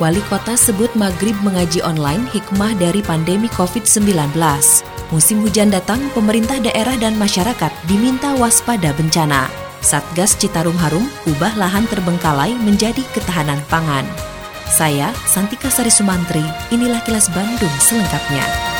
Wali Kota sebut maghrib mengaji online hikmah dari pandemi COVID-19. Musim hujan datang, pemerintah daerah dan masyarakat diminta waspada bencana. Satgas Citarum Harum ubah lahan terbengkalai menjadi ketahanan pangan. Saya, Santika Sari Sumantri, inilah kilas Bandung selengkapnya.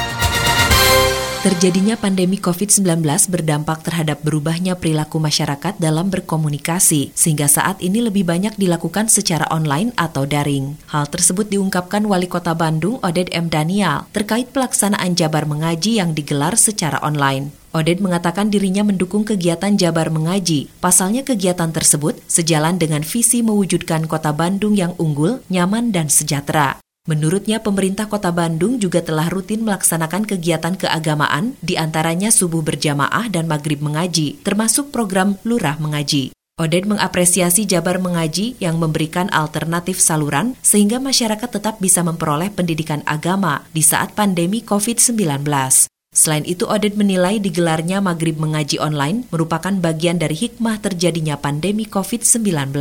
Terjadinya pandemi COVID-19 berdampak terhadap berubahnya perilaku masyarakat dalam berkomunikasi, sehingga saat ini lebih banyak dilakukan secara online atau daring. Hal tersebut diungkapkan Wali Kota Bandung, Oded M. Daniel, terkait pelaksanaan Jabar Mengaji yang digelar secara online. Oded mengatakan dirinya mendukung kegiatan Jabar Mengaji. Pasalnya kegiatan tersebut sejalan dengan visi mewujudkan kota Bandung yang unggul, nyaman, dan sejahtera. Menurutnya, pemerintah kota Bandung juga telah rutin melaksanakan kegiatan keagamaan, di antaranya subuh berjamaah dan maghrib mengaji, termasuk program lurah mengaji. Oded mengapresiasi Jabar Mengaji yang memberikan alternatif saluran sehingga masyarakat tetap bisa memperoleh pendidikan agama di saat pandemi COVID-19. Selain itu, Oded menilai digelarnya maghrib mengaji online merupakan bagian dari hikmah terjadinya pandemi COVID-19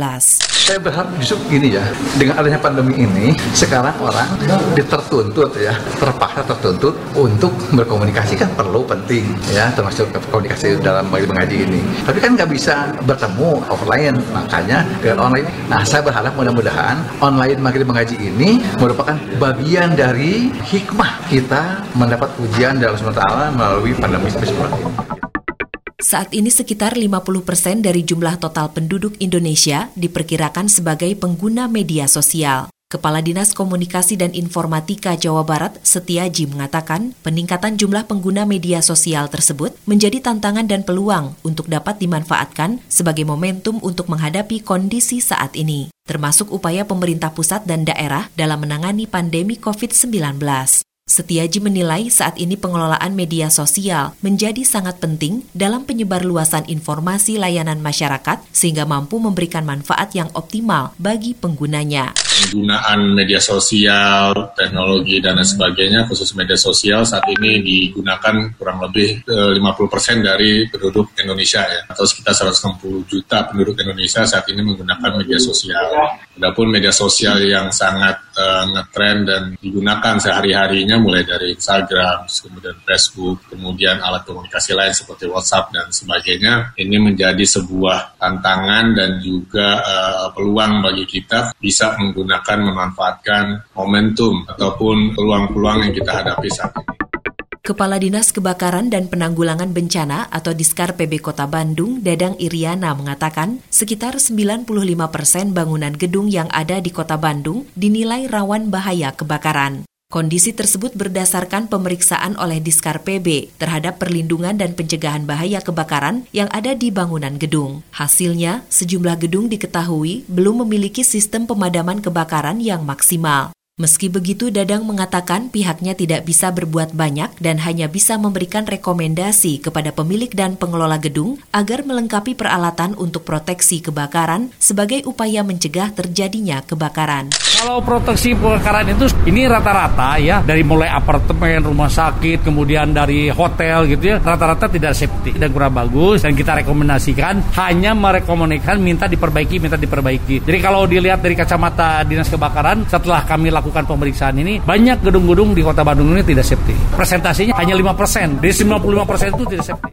saya berharap justru gini ya dengan adanya pandemi ini sekarang orang ditertuntut ya terpaksa tertuntut untuk berkomunikasi kan perlu penting ya termasuk komunikasi dalam mengaji ini. Tapi kan nggak bisa bertemu offline makanya dengan online nah saya berharap mudah-mudahan online maghrib mengaji ini merupakan bagian dari hikmah kita mendapat ujian dari Melalui pandemi seperti. Saat ini sekitar 50 persen dari jumlah total penduduk Indonesia diperkirakan sebagai pengguna media sosial. Kepala Dinas Komunikasi dan Informatika Jawa Barat, Setiaji, mengatakan peningkatan jumlah pengguna media sosial tersebut menjadi tantangan dan peluang untuk dapat dimanfaatkan sebagai momentum untuk menghadapi kondisi saat ini, termasuk upaya pemerintah pusat dan daerah dalam menangani pandemi COVID-19. Setiaji menilai saat ini pengelolaan media sosial menjadi sangat penting dalam penyebar luasan informasi layanan masyarakat sehingga mampu memberikan manfaat yang optimal bagi penggunanya. Penggunaan media sosial, teknologi, dan lain sebagainya, khusus media sosial saat ini digunakan kurang lebih 50% eh, dari penduduk Indonesia ya, atau sekitar 160 juta penduduk Indonesia saat ini menggunakan media sosial. Adapun media sosial yang sangat uh, ngetrend dan digunakan sehari-harinya mulai dari Instagram, kemudian Facebook, kemudian alat komunikasi lain seperti WhatsApp dan sebagainya. Ini menjadi sebuah tantangan dan juga uh, peluang bagi kita bisa menggunakan memanfaatkan momentum ataupun peluang-peluang yang kita hadapi saat ini. Kepala Dinas Kebakaran dan Penanggulangan Bencana atau Diskar PB Kota Bandung, Dadang Iriana mengatakan sekitar 95 persen bangunan gedung yang ada di Kota Bandung dinilai rawan bahaya kebakaran. Kondisi tersebut berdasarkan pemeriksaan oleh Diskar PB terhadap perlindungan dan pencegahan bahaya kebakaran yang ada di bangunan gedung. Hasilnya, sejumlah gedung diketahui belum memiliki sistem pemadaman kebakaran yang maksimal. Meski begitu, Dadang mengatakan pihaknya tidak bisa berbuat banyak dan hanya bisa memberikan rekomendasi kepada pemilik dan pengelola gedung agar melengkapi peralatan untuk proteksi kebakaran sebagai upaya mencegah terjadinya kebakaran. Kalau proteksi kebakaran itu ini rata-rata ya dari mulai apartemen, rumah sakit, kemudian dari hotel gitu ya, rata-rata tidak safety dan kurang bagus dan kita rekomendasikan hanya merekomendasikan minta diperbaiki, minta diperbaiki. Jadi kalau dilihat dari kacamata dinas kebakaran setelah kami lakukan melakukan pemeriksaan ini, banyak gedung-gedung di kota Bandung ini tidak safety. Presentasinya hanya 5%, dari 95% itu tidak safety.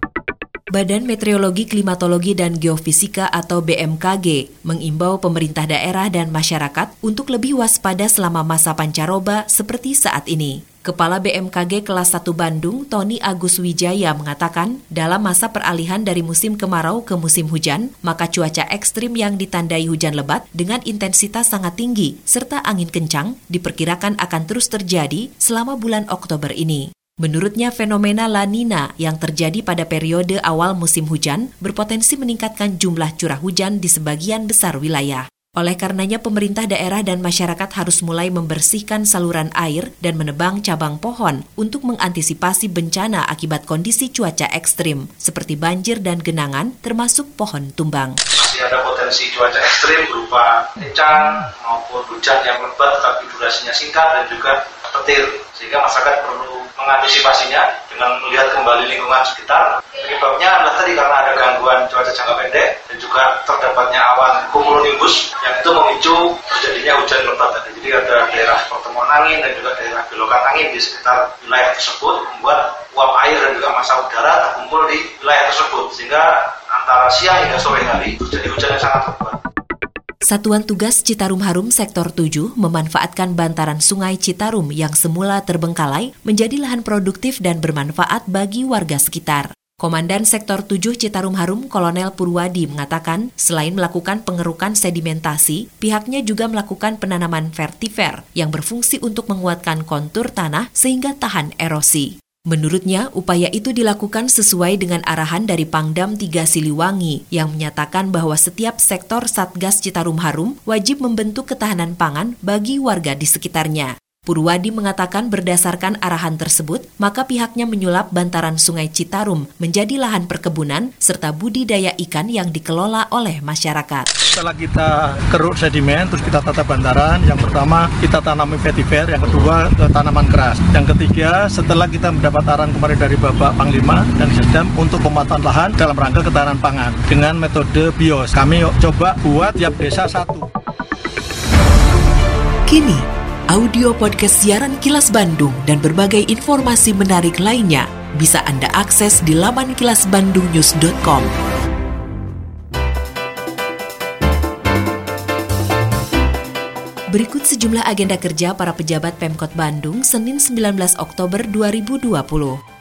Badan Meteorologi, Klimatologi, dan Geofisika atau BMKG mengimbau pemerintah daerah dan masyarakat untuk lebih waspada selama masa pancaroba seperti saat ini. Kepala BMKG kelas 1 Bandung, Tony Agus Wijaya mengatakan, dalam masa peralihan dari musim kemarau ke musim hujan, maka cuaca ekstrim yang ditandai hujan lebat dengan intensitas sangat tinggi serta angin kencang diperkirakan akan terus terjadi selama bulan Oktober ini. Menurutnya fenomena La Nina yang terjadi pada periode awal musim hujan berpotensi meningkatkan jumlah curah hujan di sebagian besar wilayah. Oleh karenanya pemerintah daerah dan masyarakat harus mulai membersihkan saluran air dan menebang cabang pohon untuk mengantisipasi bencana akibat kondisi cuaca ekstrim seperti banjir dan genangan termasuk pohon tumbang. Masih ada potensi cuaca ekstrim berupa kencang maupun hujan yang lebat tapi durasinya singkat dan juga petir sehingga masyarakat perlu mengantisipasinya dengan melihat kembali lingkungan sekitar. Penyebabnya adalah tadi karena ada gangguan cuaca jangka pendek dan juga terdapatnya awan cumulonimbus yang itu memicu terjadinya hujan lebat tadi. Jadi ada daerah pertemuan angin dan juga daerah belokan angin di sekitar wilayah tersebut membuat uap air dan juga masa udara terkumpul di wilayah tersebut sehingga antara siang hingga sore hari terjadi hujan yang sangat lebat. Satuan Tugas Citarum Harum Sektor 7 memanfaatkan bantaran sungai Citarum yang semula terbengkalai menjadi lahan produktif dan bermanfaat bagi warga sekitar. Komandan Sektor 7 Citarum Harum Kolonel Purwadi mengatakan, selain melakukan pengerukan sedimentasi, pihaknya juga melakukan penanaman vertiver yang berfungsi untuk menguatkan kontur tanah sehingga tahan erosi. Menurutnya, upaya itu dilakukan sesuai dengan arahan dari Pangdam 3 Siliwangi yang menyatakan bahwa setiap sektor Satgas Citarum Harum wajib membentuk ketahanan pangan bagi warga di sekitarnya. Purwadi mengatakan berdasarkan arahan tersebut, maka pihaknya menyulap bantaran sungai Citarum menjadi lahan perkebunan serta budidaya ikan yang dikelola oleh masyarakat. Setelah kita keruk sedimen, terus kita tata bantaran. Yang pertama kita tanami vetiver, yang kedua tanaman keras. Yang ketiga, setelah kita mendapat arahan kemarin dari Bapak Panglima dan Sedam untuk pemanfaatan lahan dalam rangka ketahanan pangan dengan metode bios. Kami coba buat tiap desa satu. Kini, audio podcast siaran Kilas Bandung dan berbagai informasi menarik lainnya bisa Anda akses di laman kilasbandungnews.com. Berikut sejumlah agenda kerja para pejabat Pemkot Bandung Senin 19 Oktober 2020.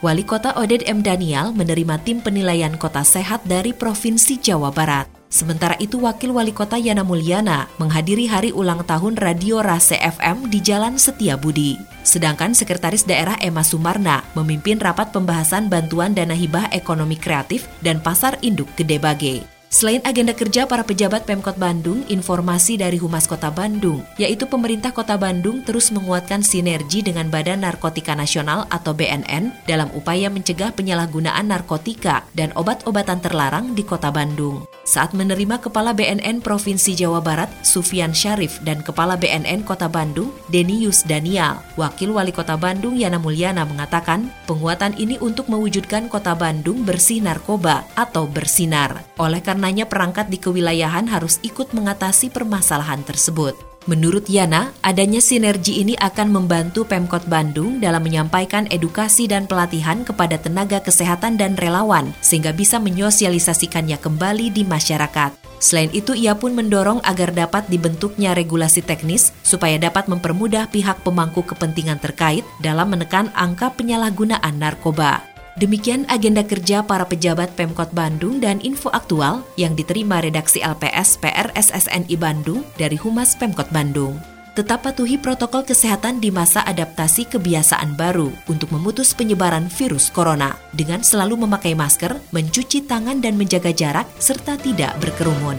Wali Kota Oded M. Daniel menerima tim penilaian kota sehat dari Provinsi Jawa Barat. Sementara itu Wakil Wali Kota Yana Mulyana menghadiri hari ulang tahun Radio Rase FM di Jalan Setiabudi. Sedangkan Sekretaris Daerah Emma Sumarna memimpin rapat pembahasan bantuan dana hibah ekonomi kreatif dan pasar induk Gede Bage. Selain agenda kerja para pejabat Pemkot Bandung, informasi dari Humas Kota Bandung, yaitu pemerintah Kota Bandung terus menguatkan sinergi dengan Badan Narkotika Nasional atau BNN dalam upaya mencegah penyalahgunaan narkotika dan obat-obatan terlarang di Kota Bandung. Saat menerima Kepala BNN Provinsi Jawa Barat, Sufian Syarif, dan Kepala BNN Kota Bandung, Denius Daniel, Wakil Wali Kota Bandung Yana Mulyana mengatakan, penguatan ini untuk mewujudkan Kota Bandung bersih narkoba atau bersinar. Oleh karena karenanya perangkat di kewilayahan harus ikut mengatasi permasalahan tersebut. Menurut Yana, adanya sinergi ini akan membantu Pemkot Bandung dalam menyampaikan edukasi dan pelatihan kepada tenaga kesehatan dan relawan sehingga bisa menyosialisasikannya kembali di masyarakat. Selain itu, ia pun mendorong agar dapat dibentuknya regulasi teknis supaya dapat mempermudah pihak pemangku kepentingan terkait dalam menekan angka penyalahgunaan narkoba. Demikian agenda kerja para pejabat Pemkot Bandung dan info aktual yang diterima redaksi LPS PRSSNI Bandung dari Humas Pemkot Bandung. Tetap patuhi protokol kesehatan di masa adaptasi kebiasaan baru untuk memutus penyebaran virus corona dengan selalu memakai masker, mencuci tangan dan menjaga jarak serta tidak berkerumun.